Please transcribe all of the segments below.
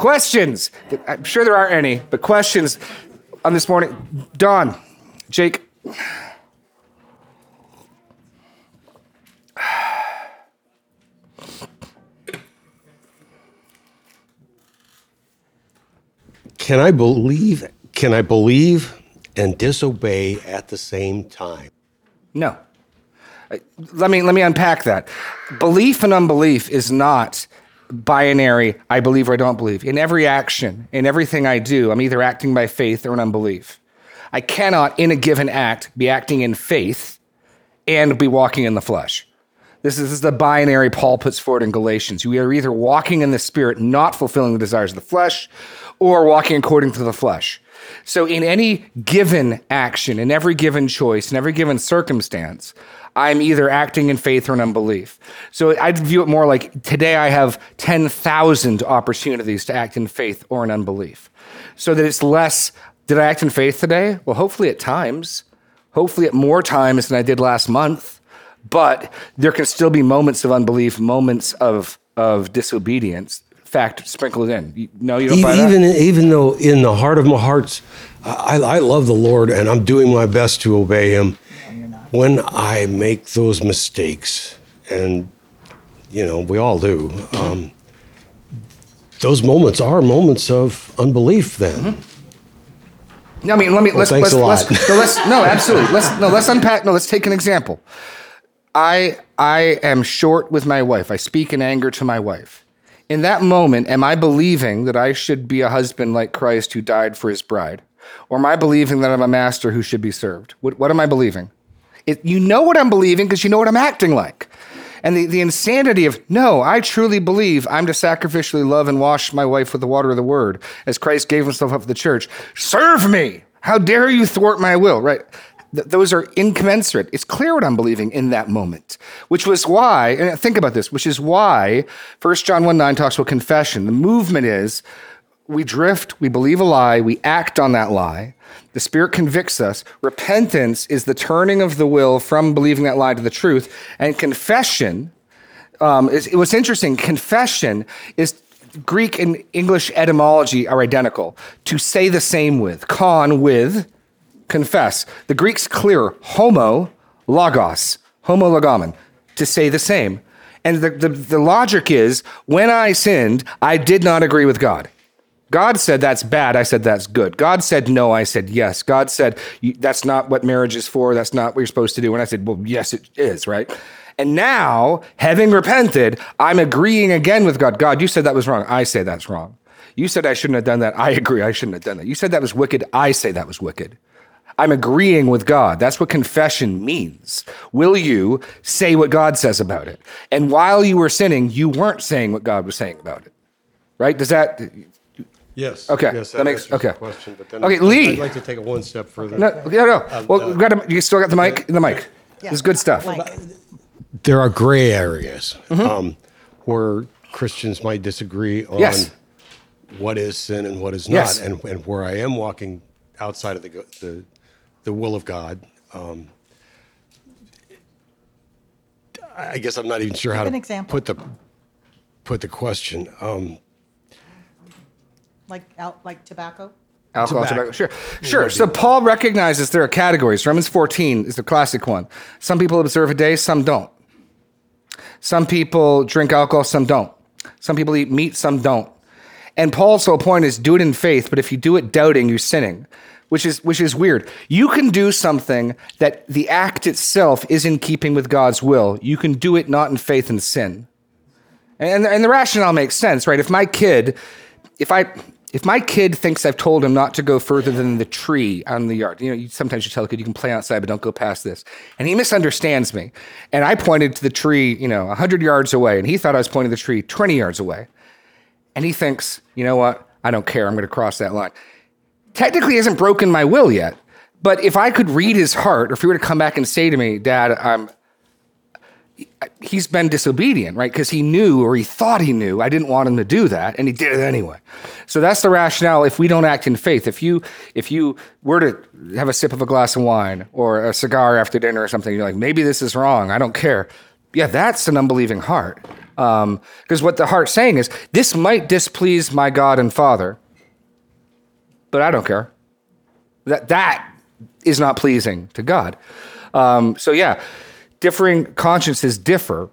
Questions? I'm sure there aren't any, but questions on this morning. Don, Jake. Can I believe? Can I believe and disobey at the same time? No. Uh, Let me let me unpack that. Belief and unbelief is not binary. I believe or I don't believe. In every action, in everything I do, I'm either acting by faith or in unbelief. I cannot, in a given act, be acting in faith and be walking in the flesh. This is, this is the binary Paul puts forward in Galatians. You are either walking in the spirit, not fulfilling the desires of the flesh, or walking according to the flesh. So, in any given action, in every given choice, in every given circumstance, I'm either acting in faith or in unbelief. So, I'd view it more like today I have 10,000 opportunities to act in faith or in unbelief. So that it's less, did I act in faith today? Well, hopefully at times, hopefully at more times than I did last month. But there can still be moments of unbelief, moments of, of disobedience. Fact sprinkled in. You, no, you don't buy that? Even even though in the heart of my hearts, I, I love the Lord and I'm doing my best to obey Him. When I make those mistakes, and you know we all do, um, those moments are moments of unbelief. Then No, I mean, let me let's thanks let's, a lot. let's no, let's no, absolutely. Let's no, let's unpack. No, let's take an example. I I am short with my wife. I speak in anger to my wife. In that moment, am I believing that I should be a husband like Christ who died for his bride? Or am I believing that I'm a master who should be served? What, what am I believing? It, you know what I'm believing because you know what I'm acting like. And the, the insanity of, no, I truly believe I'm to sacrificially love and wash my wife with the water of the word as Christ gave himself up for the church. Serve me. How dare you thwart my will, right? Th- those are incommensurate. It's clear what I'm believing in that moment, which was why, and think about this, which is why 1 John 1 9 talks about confession. The movement is we drift, we believe a lie, we act on that lie. The Spirit convicts us. Repentance is the turning of the will from believing that lie to the truth. And confession, um, is, what's interesting, confession is Greek and English etymology are identical. To say the same with, con with, confess. The Greek's clear, homo, logos, homo logomen, to say the same. And the, the, the logic is when I sinned, I did not agree with God. God said that's bad. I said that's good. God said no. I said yes. God said that's not what marriage is for. That's not what you're supposed to do. And I said, well, yes, it is, right? And now, having repented, I'm agreeing again with God. God, you said that was wrong. I say that's wrong. You said I shouldn't have done that. I agree. I shouldn't have done that. You said that was wicked. I say that was wicked. I'm agreeing with God. That's what confession means. Will you say what God says about it? And while you were sinning, you weren't saying what God was saying about it. Right? Does that yes, Okay, yes, that makes- answers the okay. question. But then Okay, Lee. I'd like to take it one step further. No, yeah, no. Well, we got a, you still got the mic? The mic. This is good stuff. there are gray areas um, where Christians might disagree on Mm-hmm. Yes. what is sin and what is Yes. not, and, and where I am walking outside of the the, the will of God. Um, I I guess I'm not even sure how Give to example. put the put the question. Um, Like out, like tobacco? Alcohol, Tobacco. tobacco. Sure. Sure. So Paul recognizes there are categories. Romans 14 is the classic one. Some people observe a day, some don't. Some people drink alcohol, some don't. Some people eat meat, some don't. And Paul's whole point is do it in faith, but if you do it doubting, you're sinning, which is which is weird. You can do something that the act itself is in keeping with God's will. You can do it not in faith and sin. And, and the rationale makes sense, right? If my kid, if I, if my kid thinks I've told him not to go further than the tree out in the yard, you know, you, sometimes you tell a kid you can play outside, but don't go past this, and he misunderstands me, and I pointed to the tree, you know, hundred yards away, and he thought I was pointing to the tree twenty yards away, and he thinks, you know what, I don't care, I'm going to cross that line. Technically, hasn't broken my will yet, but if I could read his heart, or if he were to come back and say to me, Dad, I'm he's been disobedient, right? Because he knew or he thought he knew I didn't want him to do that, and he did it anyway. So that's the rationale. If we don't act in faith, if you if you were to have a sip of a glass of wine or a cigar after dinner or something, you're like, maybe this is wrong. I don't care. Yeah, that's an unbelieving heart. Um, because what the heart's saying is, this might displease my God and Father, but I don't care. That that is not pleasing to God. Um, so yeah, differing consciences differ,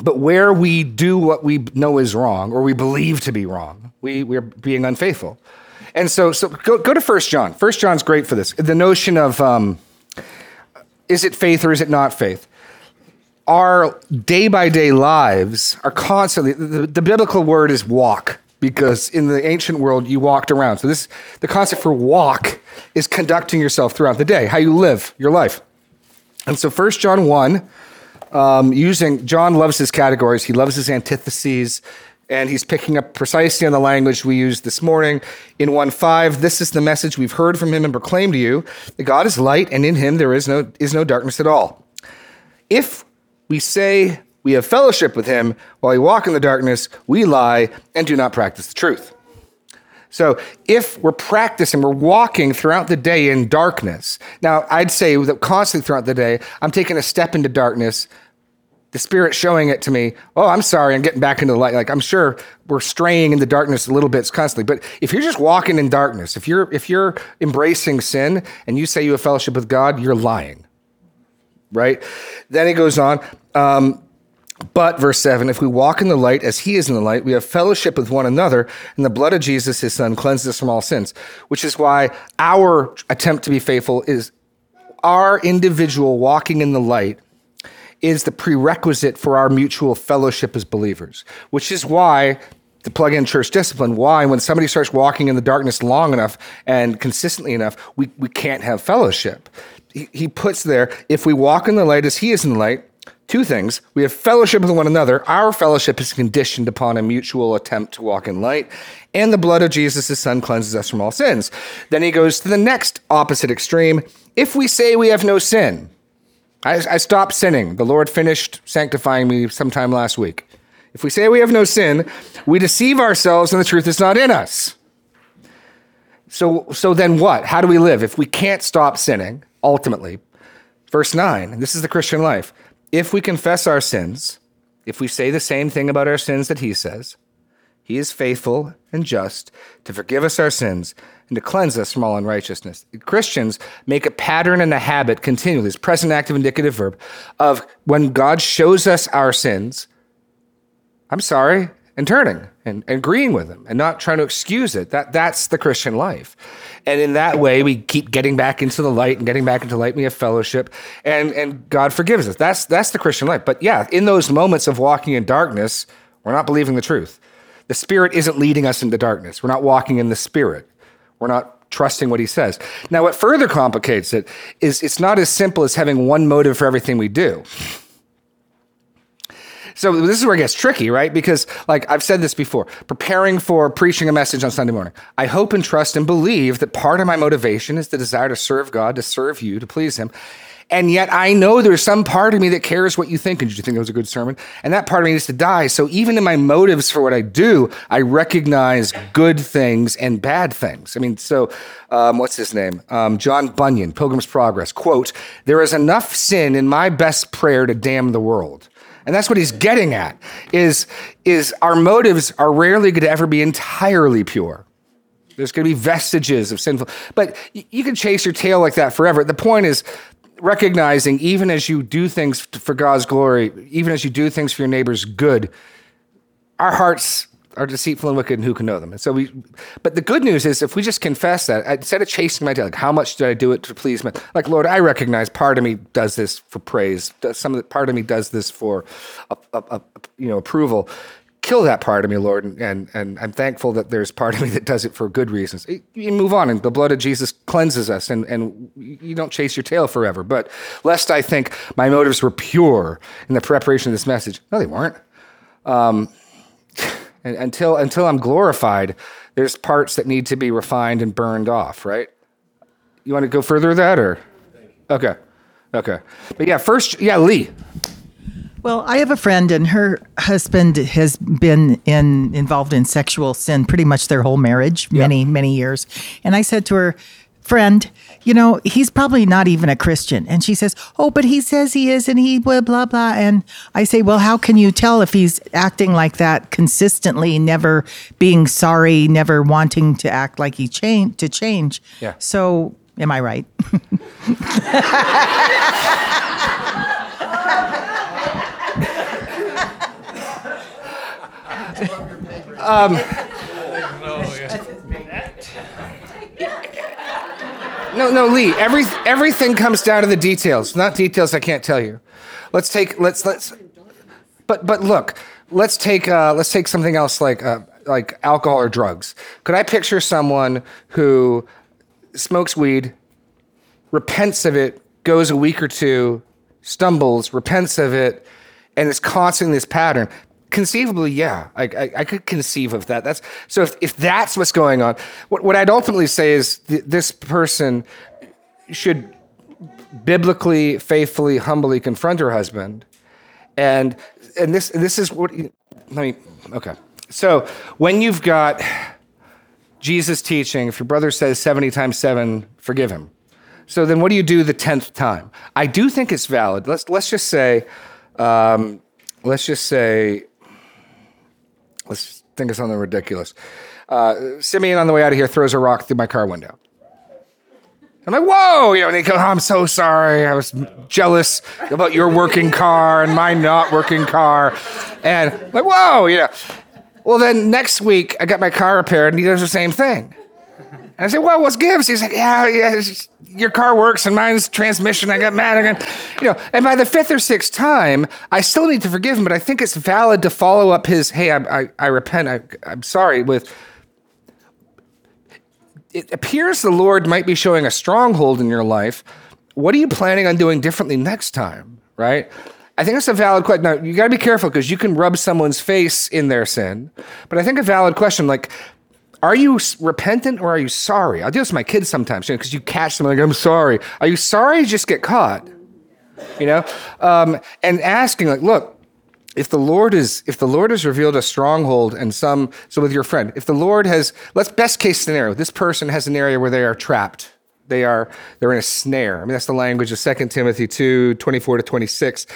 but where we do what we know is wrong or we believe to be wrong, we we're being unfaithful. And so so go go to First John. First John's great for this. The notion of um, is it faith or is it not faith? Our day by day lives are constantly, the, the biblical word is walk because in the ancient world you walked around. So this, the concept for walk is conducting yourself throughout the day, how you live your life. And so First John 1, um, using, John loves his categories, he loves his antitheses, and he's picking up precisely on the language we used this morning. In 1 5, this is the message we've heard from him and proclaimed to you that God is light, and in him there is no, is no darkness at all. If we say we have fellowship with him. While we walk in the darkness, we lie and do not practice the truth. So if we're practicing, we're walking throughout the day in darkness. Now, I'd say that constantly throughout the day, I'm taking a step into darkness. The spirit showing it to me oh i'm sorry i'm getting back into the light. Like i'm sure we're straying in the darkness a little bit constantly. But if you're just walking in darkness if you're if you're embracing sin and you say you have fellowship with god you're lying right? Then he goes on um, but verse 7 if we walk in the light as he is in the light we have fellowship with one another and the blood of jesus his son cleanses us from all sins which is why our attempt to be faithful is our individual walking in the light is the prerequisite for our mutual fellowship as believers, which is why the plug in church discipline, why when somebody starts walking in the darkness long enough and consistently enough, we, we can't have fellowship. He, he puts there, if we walk in the light as he is in the light, two things. We have fellowship with one another. Our fellowship is conditioned upon a mutual attempt to walk in light. And the blood of Jesus, his son, cleanses us from all sins. Then he goes to the next opposite extreme. If we say we have no sin, I, I stopped sinning. The Lord finished sanctifying me sometime last week. If we say we have no sin, we deceive ourselves and the truth is not in us. So, so then what? How do we live? If we can't stop sinning, ultimately, verse 9, this is the Christian life. If we confess our sins, if we say the same thing about our sins that he says, he is faithful and just to forgive us our sins and to cleanse us from all unrighteousness. Christians make a pattern and a habit continually, this present active indicative verb, of when God shows us our sins, I'm sorry, and turning and, and agreeing with him and not trying to excuse it. That that's the Christian life. And in that way, we keep getting back into the light and getting back into light. We have fellowship, and and God forgives us. That's that's the Christian life. But yeah, in those moments of walking in darkness, we're not believing the truth. The Spirit isn't leading us into darkness. We're not walking in the Spirit. We're not trusting what he says. Now, what further complicates it is it's not as simple as having one motive for everything we do. So this is where it gets tricky, right? Because like I've said this before, preparing for preaching a message on Sunday morning, I hope and trust and believe that part of my motivation is the desire to serve God, to serve you, to please him. And yet I know there's some part of me that cares what you think. And did you think it was a good sermon? And that part of me needs to die. So even in my motives for what I do, I recognize good things and bad things. I mean, so um, what's his name? Um, John Bunyan, Pilgrim's Progress, quote, there is enough sin in my best prayer to damn the world. And that's what he's getting at is, is our motives are rarely going to ever be entirely pure. There's going to be vestiges of sinful, but you can chase your tail like that forever. The point is, recognizing even as you do things for God's glory, even as you do things for your neighbor's good, our hearts are deceitful and wicked, and who can know them? And so we, but the good news is if we just confess that, instead of chasing my tail, like how much did I do it to please me? Like Lord, I recognize part of me does this for praise. Some of the part of me does this for, a, a, a, you know, approval kill that part of me, Lord, and, and, and I'm thankful that there's part of me that does it for good reasons. You move on, and the blood of Jesus cleanses us, and, and you don't chase your tail forever. But lest I think my motives were pure in the preparation of this message, no, they weren't. Um, and until until I'm glorified, there's parts that need to be refined and burned off. Right? You want to go further with that, or okay, okay. But yeah, first, yeah, Lee. Well, I have a friend, and her husband has been in involved in sexual sin pretty much their whole marriage, many many years. And I said to her, friend, you know, he's probably not even a Christian. And she says, Oh, but he says he is and he blah, blah, blah. And I say, Well, how can you tell if he's acting like that consistently, never being sorry, never wanting to act like he changed to change? Yeah. So am I right? Um, No, no, Lee. Every everything comes down to the details. Not details I can't tell you. Let's take let's let's. But but look, let's take uh, let's take something else like uh, like alcohol or drugs. Could I picture someone who smokes weed, repents of it, goes a week or two, stumbles, repents of it, and is constantly this pattern? Conceivably, yeah, I, I, I could conceive of that. That's so. If, if that's what's going on, what, what I'd ultimately say is th- this person should biblically, faithfully, humbly confront her husband, and and this this is what. Let me. Okay. So when you've got Jesus teaching, if your brother says seventy times seven, forgive him. So then, what do you do the tenth time? I do think it's valid. Let's let's just say, um, let's just say, let's think of something ridiculous. Uh, Simeon on the way out of here throws a rock through my car window. I'm like, whoa, you know, and they go, oh, I'm so sorry. I was jealous about your working car and my not working car. And I'm like, whoa, you know. Well, then next week, I got my car repaired and he does the same thing. I said, well, what's gives? He's like, yeah, yeah, your car works and mine's transmission. I got mad again. You know, and by the fifth or sixth time, I still need to forgive him, but I think it's valid to follow up his, hey, I, I, I repent, I, I'm sorry, with, it appears the Lord might be showing a stronghold in your life. What are you planning on doing differently next time? Right? I think that's a valid question. Now, you got to be careful because you can rub someone's face in their sin. But I think a valid question like, are you repentant or are you sorry? I'll do this with my kids sometimes because you catch them like, I'm sorry. Are you sorry? You just get caught. You know? Um, and asking, like, look, if the Lord is if the Lord has revealed a stronghold and some so with your friend, if the Lord has let's best case scenario, this person has an area where they are trapped. They are they're in a snare. I mean that's the language of 2 Timothy 2, 24 to 26.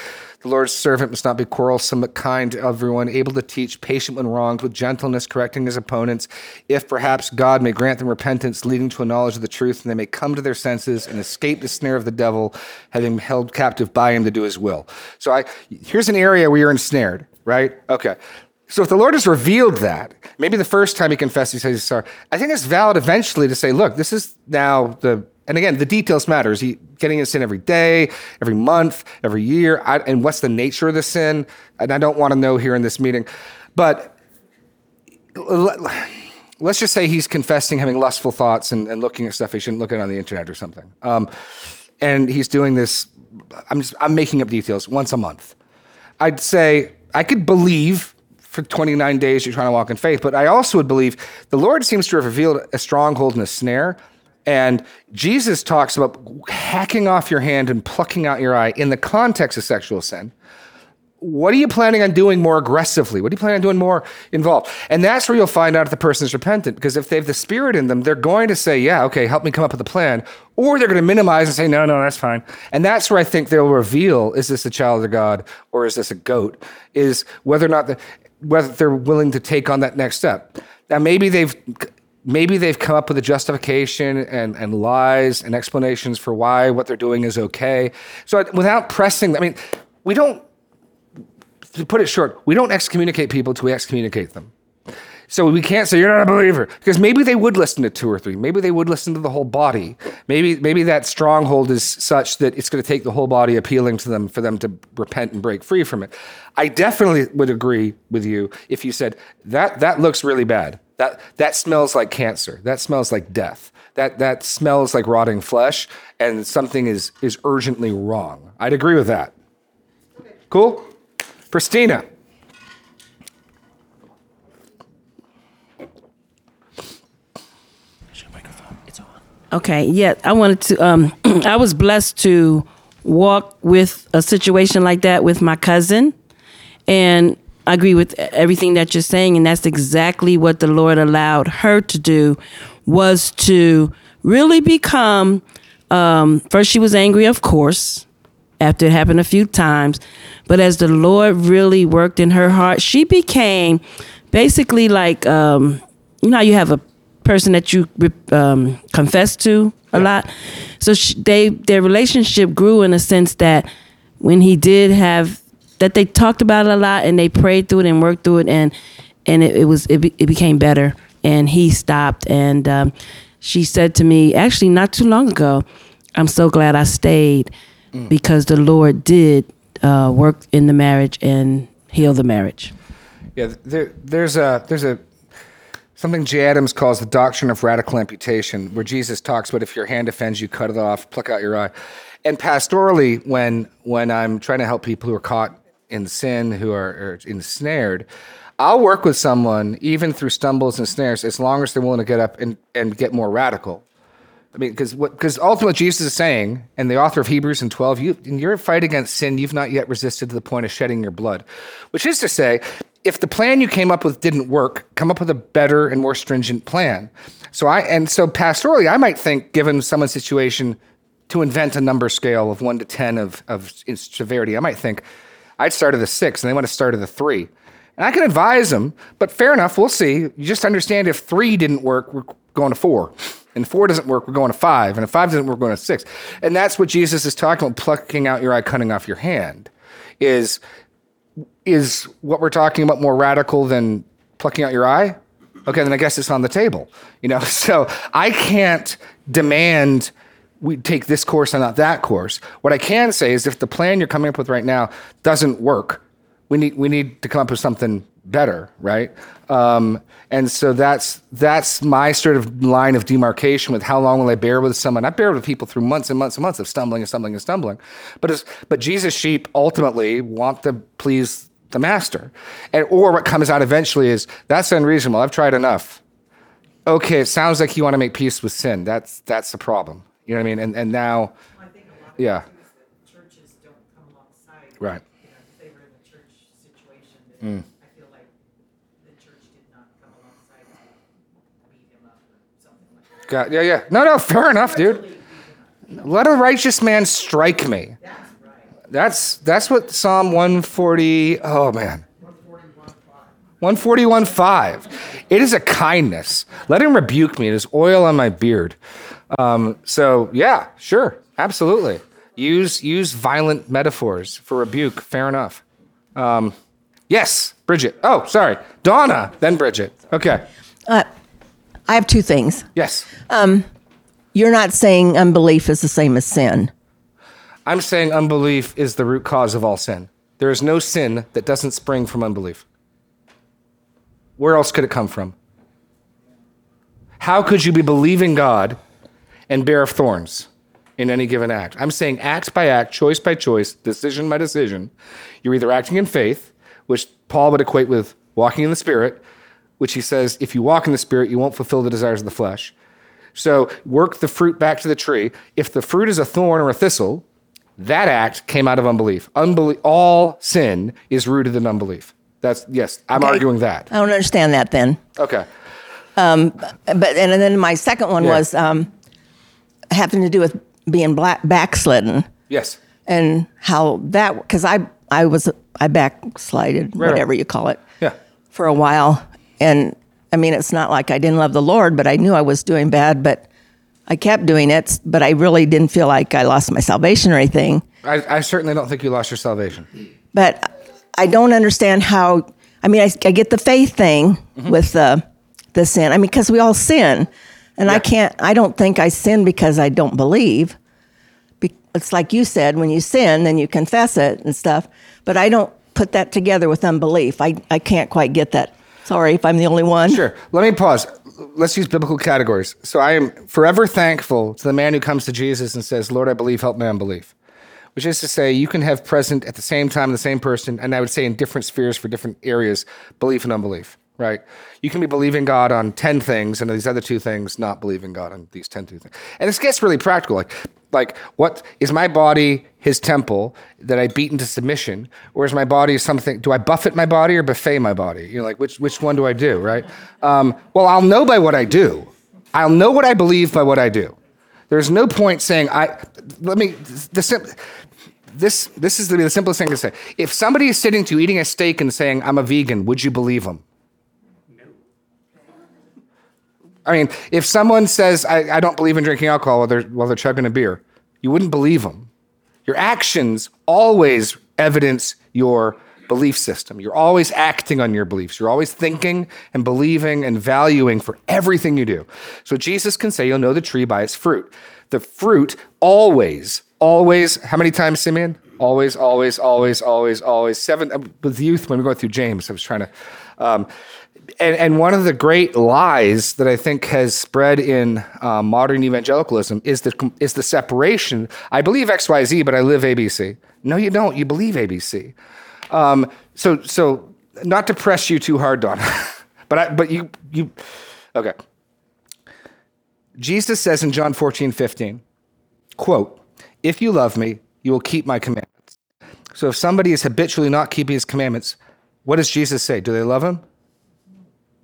The Lord's servant must not be quarrelsome, but kind to everyone, able to teach, patient when wronged, with gentleness, correcting his opponents, if perhaps God may grant them repentance, leading to a knowledge of the truth, and they may come to their senses and escape the snare of the devil, having held captive by him to do his will. So I here's an area where you're ensnared, right? Okay. So if the Lord has revealed that, maybe the first time he confessed, he says sorry. I think it's valid eventually to say, look, this is now the, and again, the details matter. Is he getting in sin every day, every month, every year? I, and what's the nature of the sin? And I don't want to know here in this meeting. But let- let's just say he's confessing having lustful thoughts and, and looking at stuff he shouldn't look at on the internet or something. Um, and he's doing this, I'm just, I'm making up details once a month. I'd say I could believe for 29 days you're trying to walk in faith, but I also would believe the Lord seems to have revealed a stronghold and a snare. And Jesus talks about hacking off your hand and plucking out your eye in the context of sexual sin. What are you planning on doing more aggressively? What are you planning on doing more involved? And that's where you'll find out if the person is repentant, because if they have the spirit in them, they're going to say, Yeah, okay, help me come up with a plan. Or they're going to minimize and say, No, no, that's fine. And that's where I think they'll reveal is this a child of God or is this a goat? Is whether or not the, whether they're willing to take on that next step. Now, maybe they've maybe they've come up with a justification and, and lies and explanations for why what they're doing is okay. So without pressing, I mean, we don't to put it short, we don't excommunicate people till we excommunicate them. So we can't say you're not a believer because maybe they would listen to two or three. Maybe they would listen to the whole body. Maybe maybe that stronghold is such that it's going to take the whole body appealing to them for them to repent and break free from it. I definitely would agree with you if you said that that looks really bad. That that smells like cancer. That smells like death. That that smells like rotting flesh and something is is urgently wrong. I'd agree with that. Cool? Christina. Okay, yeah, I wanted to. Um, I was blessed to walk with a situation like that with my cousin, and I agree with everything that you're saying, and that's exactly what the Lord allowed her to do, was to really become. Um, first, she was angry, of course, after it happened a few times, but as the Lord really worked in her heart, she became basically like um, you know how you have a person that you um, confess to a yeah. lot. So she, they their relationship grew in a sense that when he did have that they talked about it a lot and they prayed through it and worked through it and and it, it was it, be, it became better and he stopped and um, she said to me actually not too long ago i'm so glad i stayed mm. because the lord did uh, work in the marriage and heal the marriage yeah there, there's a there's a something Jay Adams calls the doctrine of radical amputation, where Jesus talks about if your hand offends you, cut it off, pluck out your eye. And pastorally, when when I'm trying to help people who are caught in sin, who are, are ensnared, I'll work with someone even through stumbles and snares as long as they're willing to get up and, and get more radical. I mean, because what because ultimately Jesus is saying, and the author of Hebrews in twelve, you in your fight against sin, you've not yet resisted to the point of shedding your blood, which is to say, if the plan you came up with didn't work, come up with a better and more stringent plan. So I and so pastorally, I might think, given someone's situation, to invent a number scale of one to ten of of severity, I might think I'd start at the six, and they want to start at the three. And I can advise them, but fair enough, we'll see. You just understand if three didn't work, we're going to four. And four doesn't work, we're going to five. And if five doesn't work, we're going to six. And that's what Jesus is talking about, plucking out your eye, cutting off your hand. Is is what we're talking about more radical than plucking out your eye? Okay, then I guess it's on the table. You know, so I can't demand we take this course and not that course. What I can say is if the plan you're coming up with right now doesn't work, we need we need to come up with something better, right? Um, and so that's that's my sort of line of demarcation with how long will I bear with someone. I bear with people through months and months and months of stumbling and stumbling and stumbling. But as, but Jesus' sheep ultimately want to please the master. And, or what comes out eventually is that's unreasonable. I've tried enough. Okay, it sounds like you want to make peace with sin. That's that's the problem. You know what I mean? And and now, well, yeah. churches don't come alongside. Right. You know, if they were in the church situation, mm. I feel like the church did not come alongside to beat him up or something like that. Got, yeah, yeah. No, no, fair enough, dude. Let a righteous man strike me. That's that's what Psalm 140. Oh man. 141.5. It is a kindness. Let him rebuke me. It is oil on my beard. Um, so yeah, sure, absolutely. Use use violent metaphors for rebuke. Fair enough. Um, yes, Bridget. Oh, sorry, Donna. Then Bridget. Okay. Uh, I have two things. Yes. Um, you're not saying unbelief is the same as sin. I'm saying unbelief is the root cause of all sin. There is no sin that doesn't spring from unbelief. Where else could it come from? How could you be believing God and bear of thorns in any given act? I'm saying act by act, choice by choice, decision by decision. You're either acting in faith, which Paul would equate with walking in the Spirit, which he says, if you walk in the Spirit, you won't fulfill the desires of the flesh. So work the fruit back to the tree. If the fruit is a thorn or a thistle, that act came out of unbelief. Unbelief, all sin is rooted in unbelief. That's yes, I'm okay. arguing that. I don't understand that then. Okay. Um, but and then my second one yeah. was um, having to do with being black backslidden. Yes. And how that because I I was I backslided right, whatever you call it. Yeah. For a while, and I mean it's not like I didn't love the Lord, but I knew I was doing bad, but I kept doing it, but I really didn't feel like I lost my salvation or anything. I, I certainly don't think you lost your salvation. But I don't understand how. I mean, I, I get the faith thing mm-hmm. with the the sin. I mean, because we all sin, and yeah. I can't. I don't think I sin because I don't believe. It's like you said, when you sin, then you confess it and stuff. But I don't put that together with unbelief. I I can't quite get that. Sorry if I'm the only one. Sure. Let me pause let's use biblical categories. So I am forever thankful to the man who comes to Jesus and says, Lord, I believe, help my unbelief. Which is to say, you can have present at the same time the same person, and I would say in different spheres for different areas, belief and unbelief. Right? You can be believing God on 10 things and these other two things not believing God on these 10 two things. And this gets really practical. Like, like what is my body his temple that I beat into submission? Or is my body something, do I buffet my body or buffet my body? You know, like which, which one do I do, right? Um, well, I'll know by what I do. I'll know what I believe by what I do. There's no point saying, I, let me, the, this, this is the, the simplest thing to say. If somebody is sitting to you eating a steak and saying, I'm a vegan, would you believe them? I mean, if someone says, I, I don't believe in drinking alcohol while they're, while they're chugging a beer, you wouldn't believe them. Your actions always evidence your belief system. You're always acting on your beliefs. You're always thinking and believing and valuing for everything you do. So Jesus can say, You'll know the tree by its fruit. The fruit always, always, how many times, Simeon? Always, always, always, always, always. Seven, uh, with youth, when we go through James, I was trying to. Um, and, and one of the great lies that I think has spread in uh, modern evangelicalism is the, is the separation. I believe XYZ, but I live ABC. No, you don't. You believe ABC. Um, so, so not to press you too hard, Don, but I, but you, you, okay. Jesus says in John 14, 15, quote, if you love me, you will keep my commandments. So if somebody is habitually not keeping his commandments, what does Jesus say? Do they love him?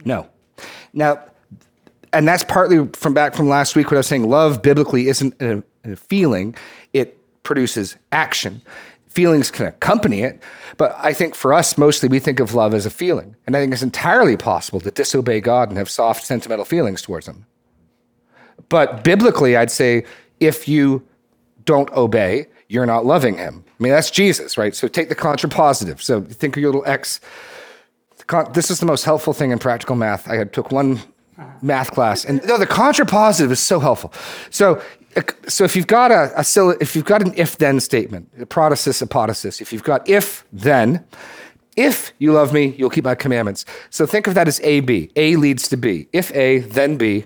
No. Now, and that's partly from back from last week when I was saying love biblically isn't a, a feeling, it produces action. Feelings can accompany it, but I think for us, mostly we think of love as a feeling. And I think it's entirely possible to disobey God and have soft, sentimental feelings towards Him. But biblically, I'd say if you don't obey, you're not loving Him. I mean, that's Jesus, right? So take the contrapositive. So think of your little X this is the most helpful thing in practical math. I had took one math class, and no, the contrapositive is so helpful. So, so if you've got a, a if you've got an if-then statement, a protasis, apodosis, if you've got if then, if you love me, you'll keep my commandments. So think of that as A B. A leads to B. If A, then B.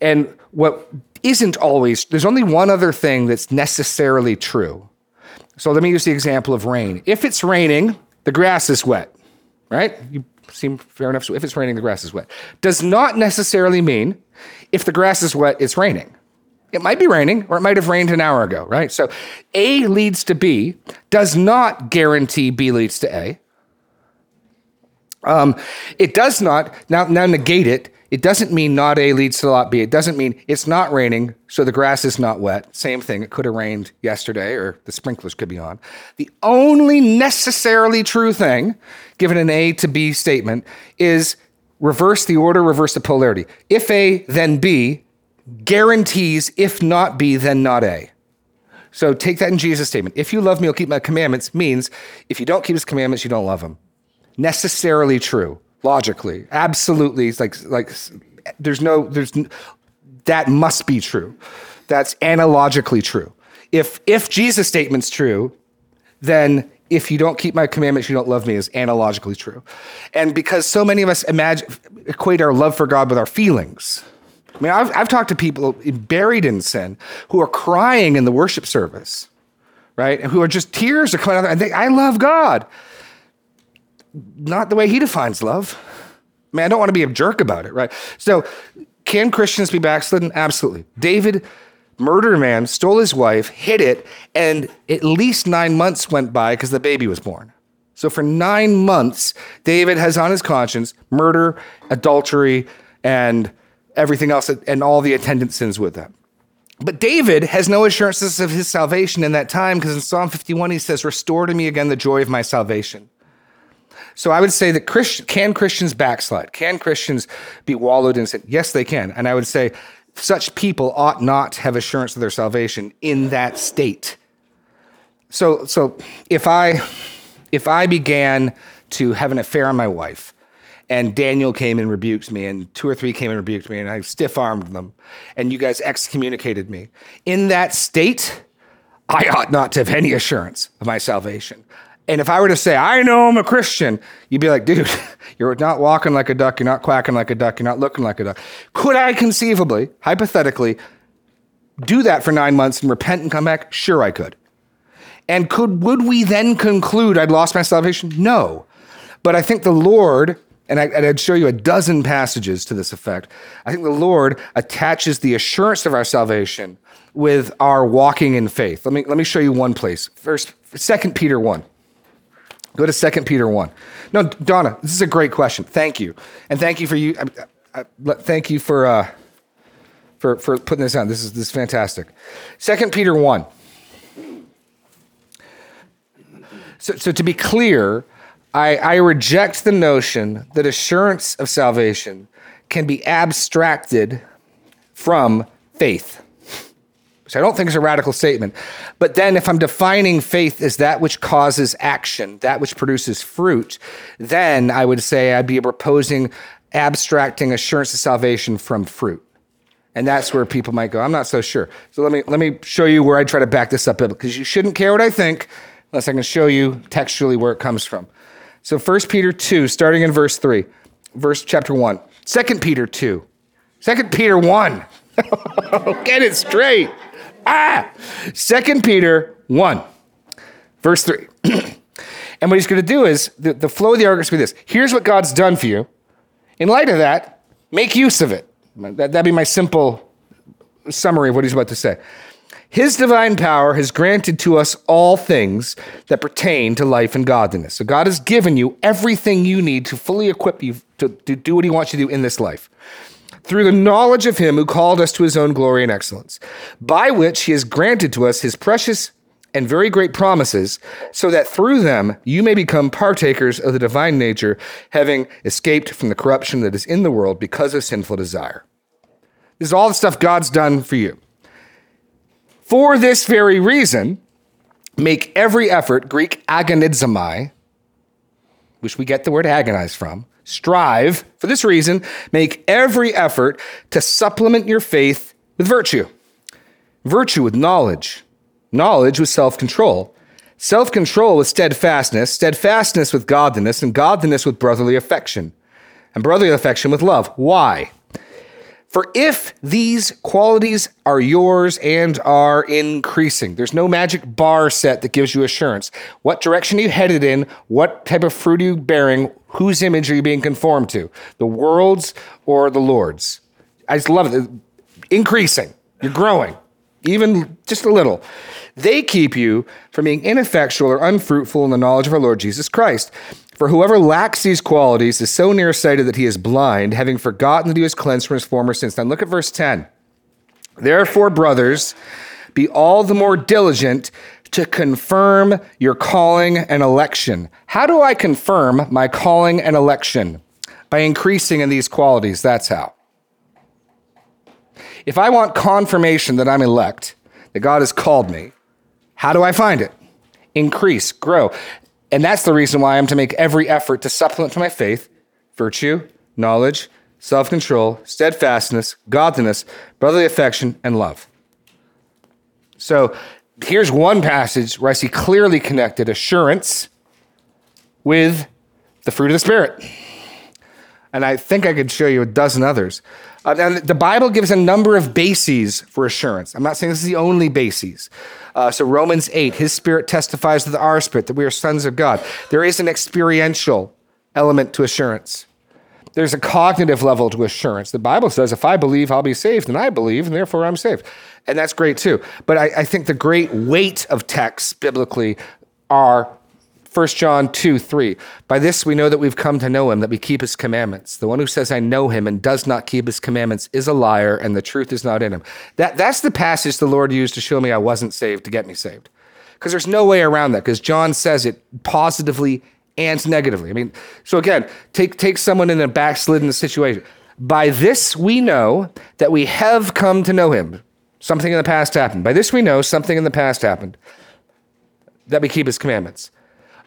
And what isn't always there's only one other thing that's necessarily true. So let me use the example of rain. If it's raining, the grass is wet right? You seem fair enough. So if it's raining, the grass is wet. Does not necessarily mean if the grass is wet, it's raining. It might be raining, or it might have rained an hour ago, right? So A leads to B does not guarantee B leads to A. Um, it does not, now, now negate it, it doesn't mean not A leads to lot B. It doesn't mean it's not raining, so the grass is not wet. Same thing. It could have rained yesterday, or the sprinklers could be on. The only necessarily true thing, given an A to B statement, is reverse the order, reverse the polarity. If A, then B guarantees if not B, then not A. So take that in Jesus' statement. If you love me, you'll keep my commandments, means if you don't keep his commandments, you don't love him. Necessarily true logically, absolutely. It's like like there's no there's that must be true. That's analogically true. If if Jesus' statement's true, then if you don't keep my commandments, you don't love me is analogically true. And because so many of us imagine equate our love for God with our feelings. I mean, I've, I've talked to people buried in sin who are crying in the worship service, right? And who are just tears are coming out and they, I love God not the way he defines love. I mean, I don't want to be a jerk about it, right? So, can Christians be backslidden? Absolutely. David murdered man, stole his wife, hid it, and at least nine months went by because the baby was born. So, for nine months, David has on his conscience murder, adultery, and everything else, and all the attendant sins with that. But David has no assurances of his salvation in that time because in Psalm 51 he says, Restore to me again the joy of my salvation. So I would say that Christ, can Christians backslide? Can Christians be wallowed in sin? Yes, they can. And I would say such people ought not have assurance of their salvation in that state. So, so if I if I began to have an affair on my wife, and Daniel came and rebuked me, and two or three came and rebuked me, and I stiff armed them, and you guys excommunicated me. In that state, I ought not to have any assurance of my salvation. And if I were to say, I know I'm a Christian, you'd be like, dude, you're not walking like a duck, you're not quacking like a duck, you're not looking like a duck. Could I conceivably, hypothetically, do that for nine months and repent and come back? Sure, I could. And could would we then conclude I'd lost my salvation? No. But I think the Lord and, I, I'd show you a dozen passages to this effect. I think the Lord attaches the assurance of our salvation with our walking in faith. Let me let me show you one place. First, Second Peter one. Go to Second Peter one. No, Donna, this is a great question. Thank you, and thank you for you. I, I, thank you for uh, for for putting this on. This is this is fantastic. Second Peter one. So, so to be clear, I, I reject the notion that assurance of salvation can be abstracted from faith which I don't think is a radical statement. But then, if I'm defining faith as that which causes action, that which produces fruit, then I would say I'd be proposing abstracting assurance of salvation from fruit. And that's where people might go, I'm not so sure. So let me let me show you where I try to back this up because you shouldn't care what I think unless I can show you textually where it comes from. So 1 Peter 2, starting in verse 3, verse chapter 1. 2 Peter 2. 2 Peter 1. Get it straight. Ah! 2 Peter 1, verse 3. and what he's going to do is the, the flow of the argument is going to be this here's what God's done for you. In light of that, make use of it. That, that'd be my simple summary of what he's about to say. His divine power has granted to us all things that pertain to life and godliness. So God has given you everything you need to fully equip you to, to do what he wants you to do in this life through the knowledge of him who called us to his own glory and excellence, by which he has granted to us his precious and very great promises, so that through them you may become partakers of the divine nature, having escaped from the corruption that is in the world because of sinful desire. This is all the stuff God's done for you. For this very reason, make every effort, Greek agonizomai, which we get the word agonize from, strive for this reason, make every effort to supplement your faith with virtue, virtue with knowledge, knowledge with self control, self control with steadfastness, steadfastness with godliness, and godliness with brotherly affection, and brotherly affection with love. Why? For if these qualities are yours and are increasing, there's no magic bar set that gives you assurance. What direction are you headed in? What type of fruit are you bearing? Whose image are you being conformed to? The world's or the Lord's? I just love it. Increasing. You're growing, even just a little. They keep you from being ineffectual or unfruitful in the knowledge of our Lord Jesus Christ. For whoever lacks these qualities is so nearsighted that he is blind, having forgotten that he was cleansed from his former sins. Now look at verse 10. Therefore, brothers, be all the more diligent to confirm your calling and election. How do I confirm my calling and election? By increasing in these qualities. That's how. If I want confirmation that I'm elect, that God has called me, how do I find it? Increase, grow. And that's the reason why I'm to make every effort to supplement to my faith virtue, knowledge, self control, steadfastness, godliness, brotherly affection, and love. So here's one passage where I see clearly connected assurance with the fruit of the Spirit. And I think I could show you a dozen others. Uh, and the Bible gives a number of bases for assurance. I'm not saying this is the only bases. Uh, so Romans 8, his spirit testifies to the our spirit that we are sons of God. There is an experiential element to assurance. There's a cognitive level to assurance. The Bible says, if I believe, I'll be saved, and I believe, and therefore I'm saved. And that's great too. But I, I think the great weight of texts biblically are 1 John 2 3. By this we know that we've come to know him, that we keep his commandments. The one who says, I know him and does not keep his commandments is a liar, and the truth is not in him. That, that's the passage the Lord used to show me I wasn't saved to get me saved. Because there's no way around that, because John says it positively and negatively. I mean, so again, take, take someone in a backslidden situation. By this we know that we have come to know him. Something in the past happened. By this we know something in the past happened, that we keep his commandments.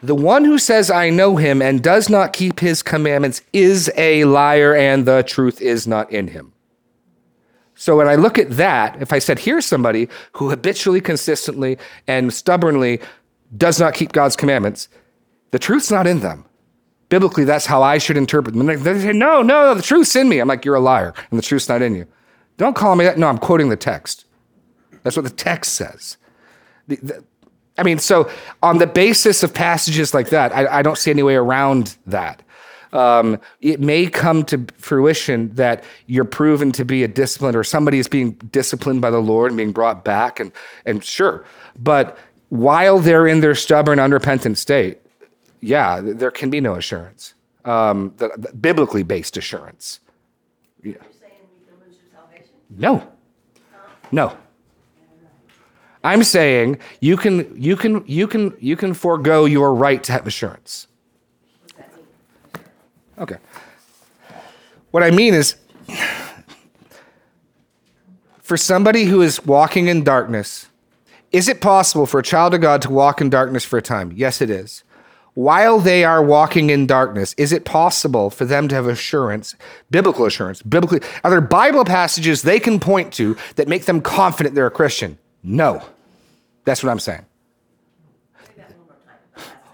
The one who says, I know him, and does not keep his commandments is a liar, and the truth is not in him. So when I look at that, if I said, here's somebody who habitually, consistently, and stubbornly does not keep God's commandments, the truth's not in them. Biblically, that's how I should interpret them. They say, no, no, the truth's in me. I'm like, you're a liar, and the truth's not in you. Don't call me that. No, I'm quoting the text. That's what the text says. The, the, I mean, so on the basis of passages like that, I, I don't see any way around that. Um, it may come to fruition that you're proven to be a disciplined or somebody is being disciplined by the Lord and being brought back, and and sure, but while they're in their stubborn, unrepentant state, yeah, there can be no assurance, um, the, the biblically based assurance. Yeah. No, no. I'm saying you can you can you can you can forego your right to have assurance. Okay. What I mean is for somebody who is walking in darkness, is it possible for a child of God to walk in darkness for a time? Yes, it is. While they are walking in darkness, is it possible for them to have assurance, biblical assurance, biblically? Are there Bible passages they can point to that make them confident they're a Christian? No. That's what I'm saying.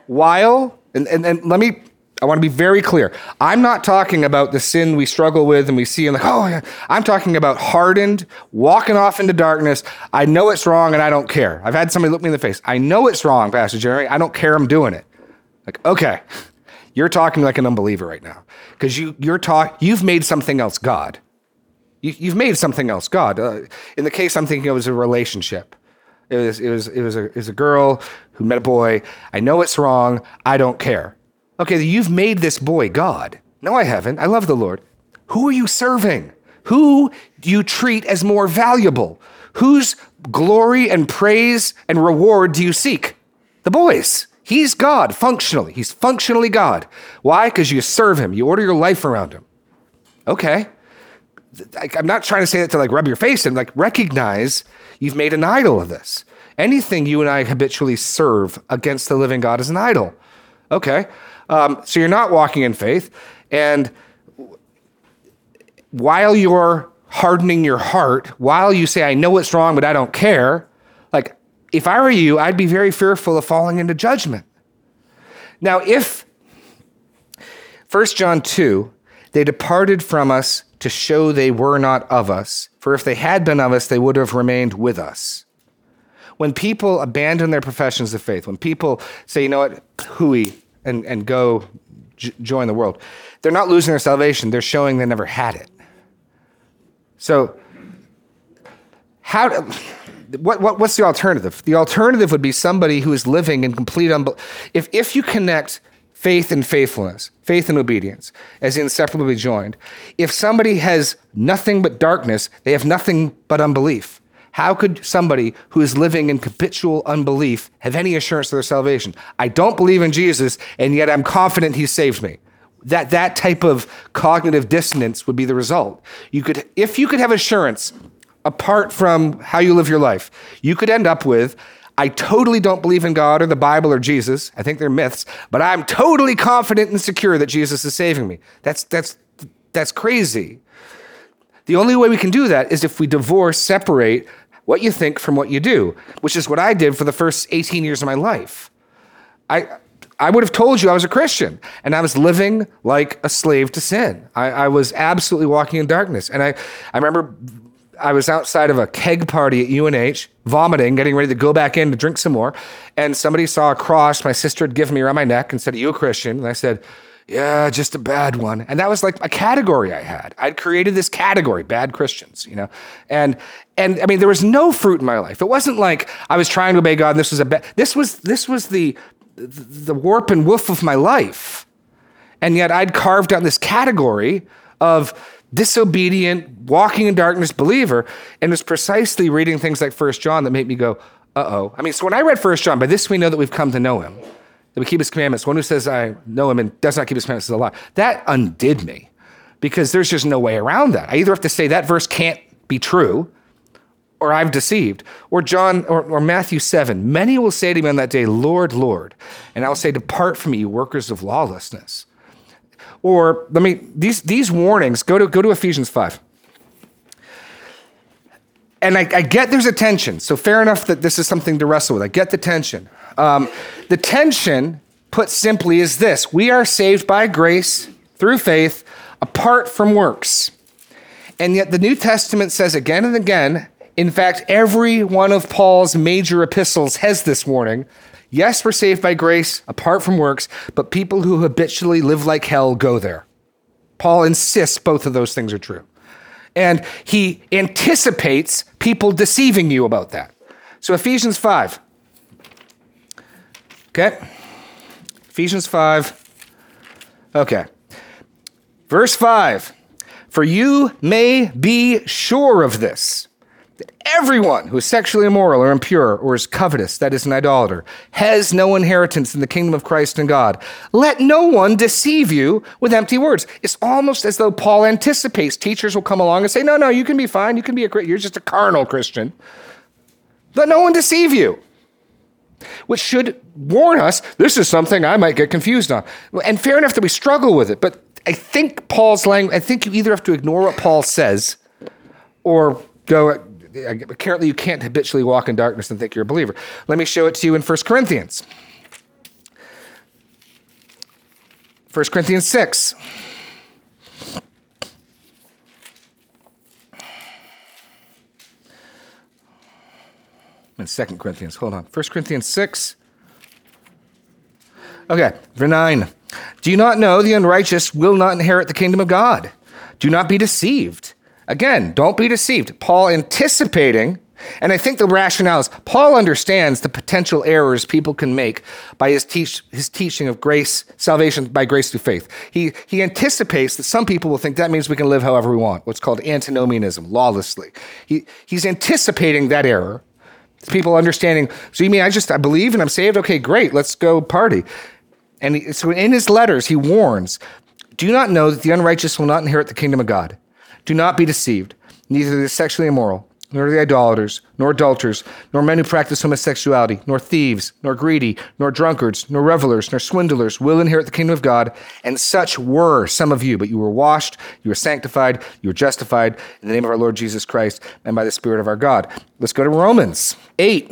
While, and, and, and let me, I want to be very clear. I'm not talking about the sin we struggle with and we see and like, oh, yeah. I'm talking about hardened, walking off into darkness. I know it's wrong and I don't care. I've had somebody look me in the face. I know it's wrong, Pastor Jerry. I don't care. I'm doing it. Like, okay, you're talking like an unbeliever right now because you, you're talk, you've made something else God. You, you've made something else God. Uh, in the case I'm thinking of was a relationship. It was, it, was, it, was a, it was a girl who met a boy. I know it's wrong. I don't care. Okay, you've made this boy God. No, I haven't. I love the Lord. Who are you serving? Who do you treat as more valuable? Whose glory and praise and reward do you seek? The boy's. He's God functionally. He's functionally God. Why? Because you serve him, you order your life around him. Okay. I'm not trying to say that to like rub your face and like recognize you've made an idol of this. Anything you and I habitually serve against the living God is an idol. Okay. Um, so you're not walking in faith. And while you're hardening your heart, while you say, I know it's wrong, but I don't care, like if I were you, I'd be very fearful of falling into judgment. Now, if 1 John 2, they departed from us to show they were not of us, for if they had been of us, they would have remained with us. When people abandon their professions of faith, when people say, you know what, hooey, and, and go j- join the world, they're not losing their salvation, they're showing they never had it. So, how, what, what, what's the alternative? The alternative would be somebody who is living in complete unbelief. If, if you connect faith and faithfulness, faith and obedience, as inseparably joined, if somebody has nothing but darkness, they have nothing but unbelief. How could somebody who is living in habitual unbelief have any assurance of their salvation? I don't believe in Jesus, and yet I'm confident he saved me. That, that type of cognitive dissonance would be the result. You could, if you could have assurance apart from how you live your life, you could end up with I totally don't believe in God or the Bible or Jesus. I think they're myths, but I'm totally confident and secure that Jesus is saving me. That's that's that's crazy. The only way we can do that is if we divorce, separate what you think from what you do, which is what I did for the first 18 years of my life. I I would have told you I was a Christian and I was living like a slave to sin. I, I was absolutely walking in darkness. And I, I remember I was outside of a keg party at UNH, vomiting, getting ready to go back in to drink some more. And somebody saw a cross my sister had given me around my neck and said, Are you a Christian? And I said, Yeah, just a bad one. And that was like a category I had. I'd created this category, bad Christians, you know? And and I mean, there was no fruit in my life. It wasn't like I was trying to obey God and this was a bad this was this was the the warp and woof of my life. And yet I'd carved out this category of disobedient, walking in darkness believer. And it's precisely reading things like First John that made me go, uh oh. I mean, so when I read First John, by this we know that we've come to know him, that we keep his commandments. One who says, I know him and does not keep his commandments is a lie. That undid me because there's just no way around that. I either have to say that verse can't be true or I've deceived. Or John or, or, Matthew 7. Many will say to me on that day, Lord, Lord. And I'll say, Depart from me, you workers of lawlessness. Or let me these these warnings, go to go to Ephesians 5. And I, I get there's a tension. So fair enough that this is something to wrestle with. I get the tension. Um, the tension, put simply, is this we are saved by grace through faith apart from works. And yet the New Testament says again and again in fact, every one of Paul's major epistles has this warning. Yes, we're saved by grace apart from works, but people who habitually live like hell go there. Paul insists both of those things are true. And he anticipates people deceiving you about that. So, Ephesians 5. Okay? Ephesians 5. Okay. Verse 5 For you may be sure of this, that everyone who is sexually immoral or impure or is covetous, that is, an idolater, has no inheritance in the kingdom of Christ and God. Let no one deceive you with empty words. It's almost as though Paul anticipates teachers will come along and say, No, no, you can be fine. You can be a great, you're just a carnal Christian. Let no one deceive you which should warn us this is something I might get confused on. And fair enough that we struggle with it, but I think Paul's language, I think you either have to ignore what Paul says or go, apparently you can't habitually walk in darkness and think you're a believer. Let me show it to you in 1 Corinthians. 1 Corinthians 6. in 2 Corinthians. Hold on. 1 Corinthians 6. Okay, verse 9. Do you not know the unrighteous will not inherit the kingdom of God? Do not be deceived. Again, don't be deceived. Paul anticipating, and I think the rationale is Paul understands the potential errors people can make by his, teach, his teaching of grace, salvation by grace through faith. He, he anticipates that some people will think that means we can live however we want, what's called antinomianism, lawlessly. He, he's anticipating that error people understanding. So you mean I just I believe and I'm saved? Okay, great. Let's go party. And he, so in his letters, he warns: Do you not know that the unrighteous will not inherit the kingdom of God. Do not be deceived. Neither the sexually immoral, nor the idolaters, nor adulterers, nor men who practice homosexuality, nor thieves, nor greedy, nor drunkards, nor revelers, nor swindlers will inherit the kingdom of God. And such were some of you, but you were washed, you were sanctified, you were justified in the name of our Lord Jesus Christ and by the Spirit of our God. Let's go to Romans 8.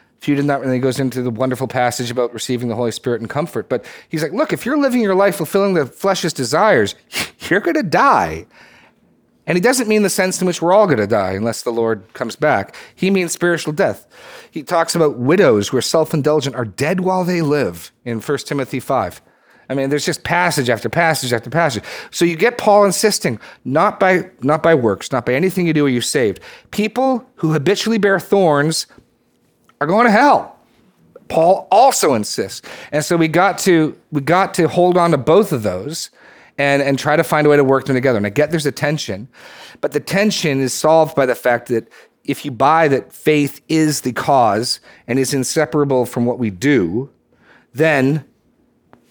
If did not, really goes into the wonderful passage about receiving the Holy Spirit and comfort. But he's like, look, if you're living your life fulfilling the flesh's desires, you're going to die. And he doesn't mean the sense in which we're all going to die unless the Lord comes back. He means spiritual death. He talks about widows who are self indulgent are dead while they live in 1 Timothy 5. I mean, there's just passage after passage after passage. So you get Paul insisting, not by not by works, not by anything you do are you saved. People who habitually bear thorns are going to hell. Paul also insists. And so we got to we got to hold on to both of those and, and try to find a way to work them together. And I get there's a tension, but the tension is solved by the fact that if you buy that faith is the cause and is inseparable from what we do, then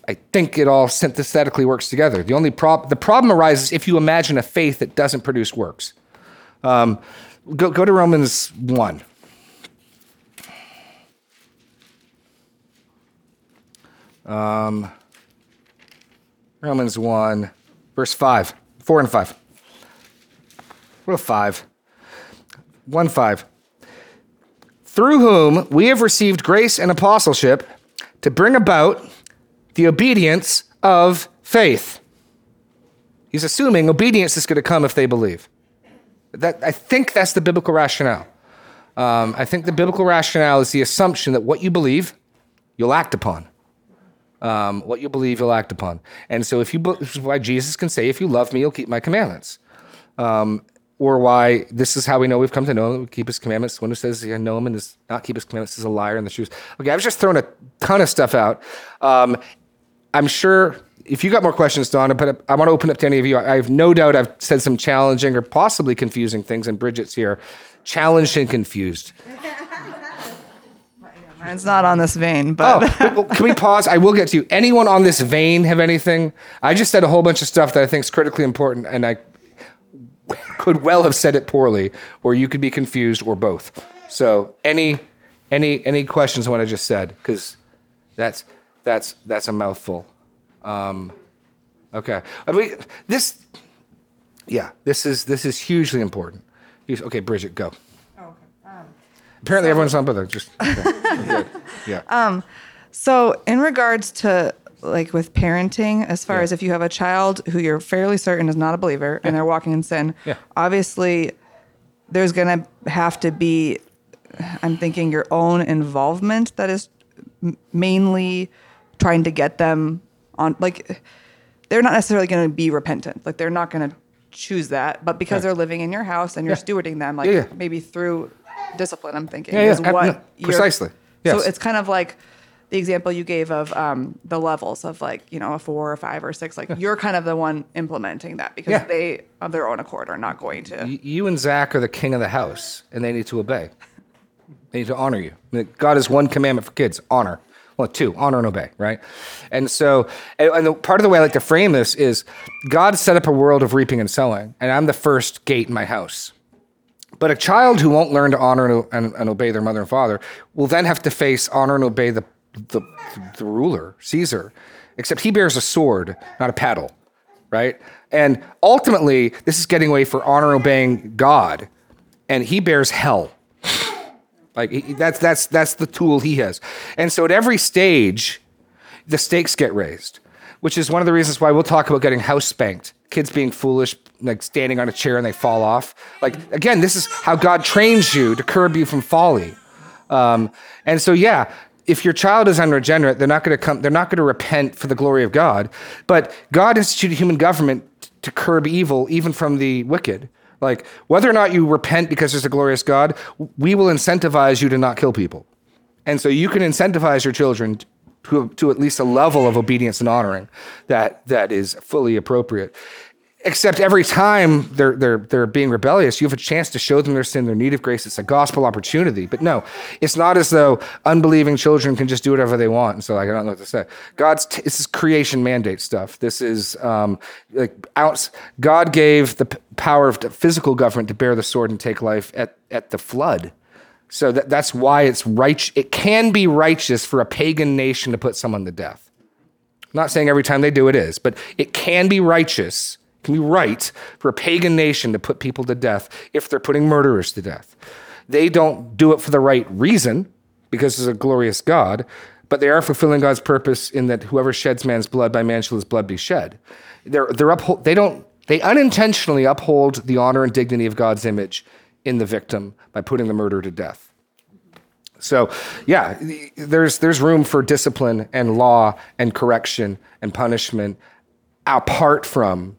I think it all synthetically works together. The only prob- the problem arises if you imagine a faith that doesn't produce works. Um, go, go to Romans 1. Um, Romans 1, verse 5, 4 and 5. What a 5. 1 5. Through whom we have received grace and apostleship to bring about the obedience of faith. He's assuming obedience is going to come if they believe. That, I think that's the biblical rationale. Um, I think the biblical rationale is the assumption that what you believe, you'll act upon. Um, what you believe, you'll act upon. And so, if you, this is why Jesus can say, "If you love me, you'll keep my commandments," um, or why this is how we know we've come to know him, we keep his commandments. One who says, "I know him," and does not keep his commandments is a liar in the shoes. Okay, I was just throwing a ton of stuff out. Um, I'm sure if you got more questions, Donna, but I want to open up to any of you. I have no doubt I've said some challenging or possibly confusing things, and Bridget's here, challenged and confused. It's not on this vein, but oh, can we pause? I will get to you. Anyone on this vein have anything? I just said a whole bunch of stuff that I think is critically important, and I could well have said it poorly, or you could be confused, or both. So, any any any questions on what I just said? Because that's that's that's a mouthful. Um, okay, I mean this. Yeah, this is this is hugely important. Okay, Bridget, go. Apparently, everyone's on both. Just okay. Yeah. Um, so, in regards to like with parenting, as far Yeah. as if you have a child who you're fairly certain is not a believer and they're walking in sin, Yeah. obviously there's going to have to be, I'm thinking, your own involvement that is mainly trying to get them on, like, they're not necessarily going to be repentant. Like, they're not going to choose that, but because Right. they're living in your house and you're Yeah. stewarding them, like Yeah, yeah. maybe through discipline, I'm thinking, Yeah, yeah. is what no, precisely. Yes. So it's kind of like the example you gave of um, the levels of like you know a four or five or six. Like you're kind of the one implementing that because Yeah. they of their own accord are not going to. You and Zach are the king of the house, and they need to obey. They need to honor you. God has one commandment for kids: honor. Well, two: honor and obey. Right. And so, and, and the, part of the way I like to frame this is, God set up a world of reaping and sowing, and I'm the first gate in my house. But a child who won't learn to honor and, and, obey their mother and father will then have to face honor and obey the, the, the ruler, Caesar, except he bears a sword, not a paddle, right? And ultimately, this is getting away for honor obeying God, and he bears hell. Like he- that's that's that's the tool he has. And so at every stage, the stakes get raised, which is one of the reasons why we'll talk about getting house spanked. Kids being foolish, like standing on a chair and they fall off. Like again, this is how God trains you to curb you from folly. Um, and so yeah, if your child is unregenerate, they're not going to come. They're not going to repent for the glory of God. But God instituted human government to curb evil, even from the wicked. Like whether or not you repent because there's a glorious God, we will incentivize you to not kill people. And so you can incentivize your children to, to at least a level of obedience and honoring that, that is fully appropriate. Except every time they're, they're, they're being rebellious, you have a chance to show them their sin, their need of grace. It's a gospel opportunity. But no, it's not as though unbelieving children can just do whatever they want. And so like, I don't know what to say. God's, t- this is creation mandate stuff. This is um, like. God gave the p- power of the physical government to bear the sword and take life at, at the flood. So that, that's why it's right. It can be righteous for a pagan nation to put someone to death. I'm not saying every time they do it is, but it can be righteous, can be right for a pagan nation to put people to death if they're putting murderers to death. They don't do it for the right reason because there's a glorious God, but they are fulfilling God's purpose in that whoever sheds man's blood, by man shall his blood be shed. They're, they're they don't, they unintentionally uphold the honor and dignity of God's image in the victim by putting the murderer to death. So, yeah, there's there's room for discipline and law and correction and punishment apart from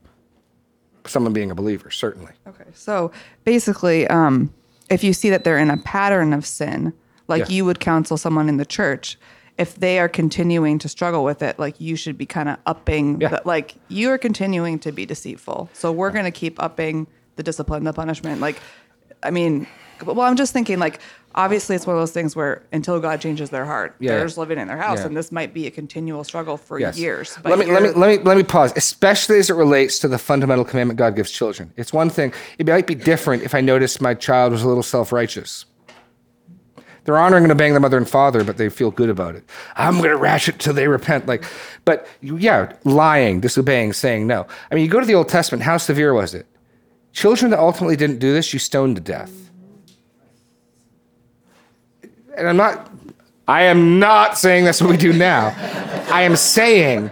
someone being a believer, certainly. Okay, so basically, um, if you see that they're in a pattern of sin, like Yeah. you would counsel someone in the church, if they are continuing to struggle with it, like you should be kind of upping, Yeah. the, like you are continuing to be deceitful. So we're going to keep upping the discipline, the punishment. Like, I mean, well, I'm just thinking, like, obviously, it's one of those things where until God changes their heart, Yeah, they're just living in their house, Yeah. and this might be a continual struggle for Yes. years. let me let me let me let me pause, especially as it relates to the fundamental commandment God gives children. It's one thing; it might be different if I noticed my child was a little self-righteous. They're honoring and obeying their mother and father, but they feel good about it. I'm going to ratchet till they repent. Like, but yeah, lying, disobeying, saying no. I mean, you go to the Old Testament. How severe was it? Children that ultimately didn't do this, you stoned to death. And I'm not. I am not saying that's what we do now. I am saying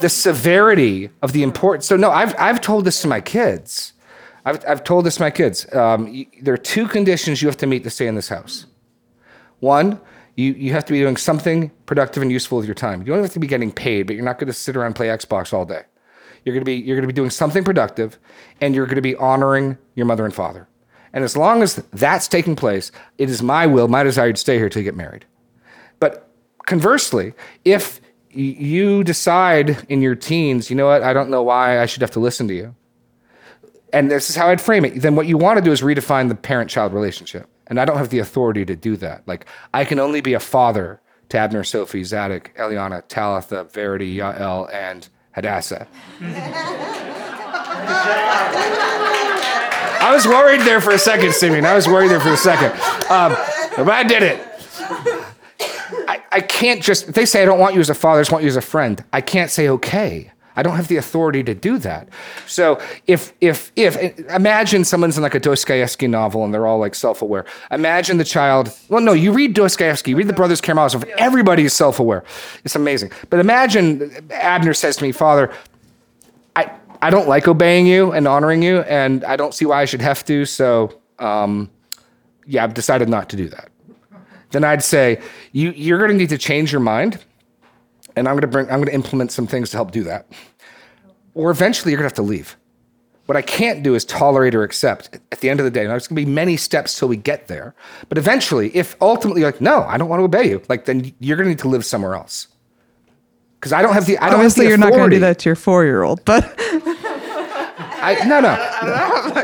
the severity of the importance. So no, I've I've told this to my kids. I've I've told this to my kids. Um, there are two conditions you have to meet to stay in this house. One, you, you have to be doing something productive and useful with your time. You don't have to be getting paid, but you're not going to sit around and play Xbox all day. You're going to be you're going to be doing something productive, and you're going to be honoring your mother and father. And as long as that's taking place, it is my will, my desire to stay here till you get married. But conversely, if you decide in your teens, you know what, I don't know why I should have to listen to you, and this is how I'd frame it, then what you want to do is redefine the parent child relationship. And I don't have the authority to do that. Like, I can only be a father to Abner, Sophie, Zadok, Eliana, Talitha, Verity, Yael, and Hadassah. I was worried there for a second, Simeon. I was worried there for a second. Um, but I did it. I, I can't just, they say I don't want you as a father, I just want you as a friend. I can't say okay. I don't have the authority to do that. So if if if imagine someone's in like a Dostoevsky novel and they're all like self-aware. Imagine the child. Well, no, you read Dostoevsky, read the Brothers Karamazov. Everybody is self-aware. It's amazing. But imagine Abner says to me, Father, I don't like obeying you and honoring you, and I don't see why I should have to. So um, yeah, I've decided not to do that. Then I'd say you you're going to need to change your mind and I'm going to bring, I'm going to implement some things to help do that. Or eventually you're going to have to leave. What I can't do is tolerate or accept at the end of the day. Now, there's going to be many steps till we get there. But eventually, if ultimately you're like, no, I don't want to obey you, like then you're going to need to live somewhere else. Because I don't have the. I don't Obviously, have the you're not going to do that to your four year old, but I, no, no.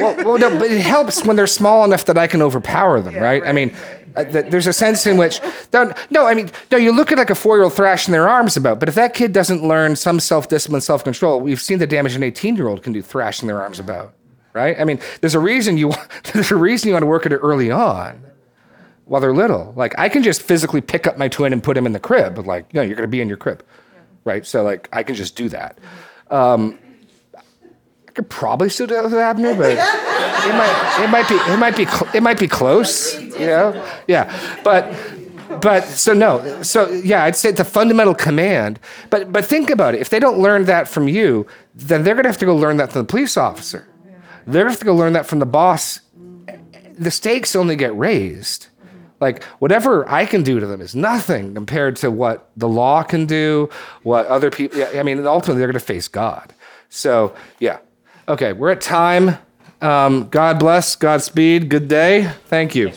well, well, no, but it helps when they're small enough that I can overpower them, right? I mean, uh, th- there's a sense in which, no, I mean, no, you look at like a four year old thrashing their arms about, but if that kid doesn't learn some self discipline, self control, we've seen the damage an 18 year old can do thrashing their arms about, right? I mean, there's a reason you, there's a reason you want to work at it early on while they're little. Like, I can just physically pick up my twin and put him in the crib, but like, no, you're going to be in your crib, right? So, like, I can just do that. Um, could probably still do that with Abner, but it might, it might be, it might be, cl- it might be close, you know? Yeah, but, but so no, so yeah, I'd say it's a fundamental command. But but think about it. If they don't learn that from you, then they're gonna have to go learn that from the police officer. They're gonna have to go learn that from the boss. The stakes only get raised. Like whatever I can do to them is nothing compared to what the law can do, what other people. I mean, ultimately they're going to face God. So yeah, okay, we're at time. Um, God bless, Godspeed, good day. Thank you.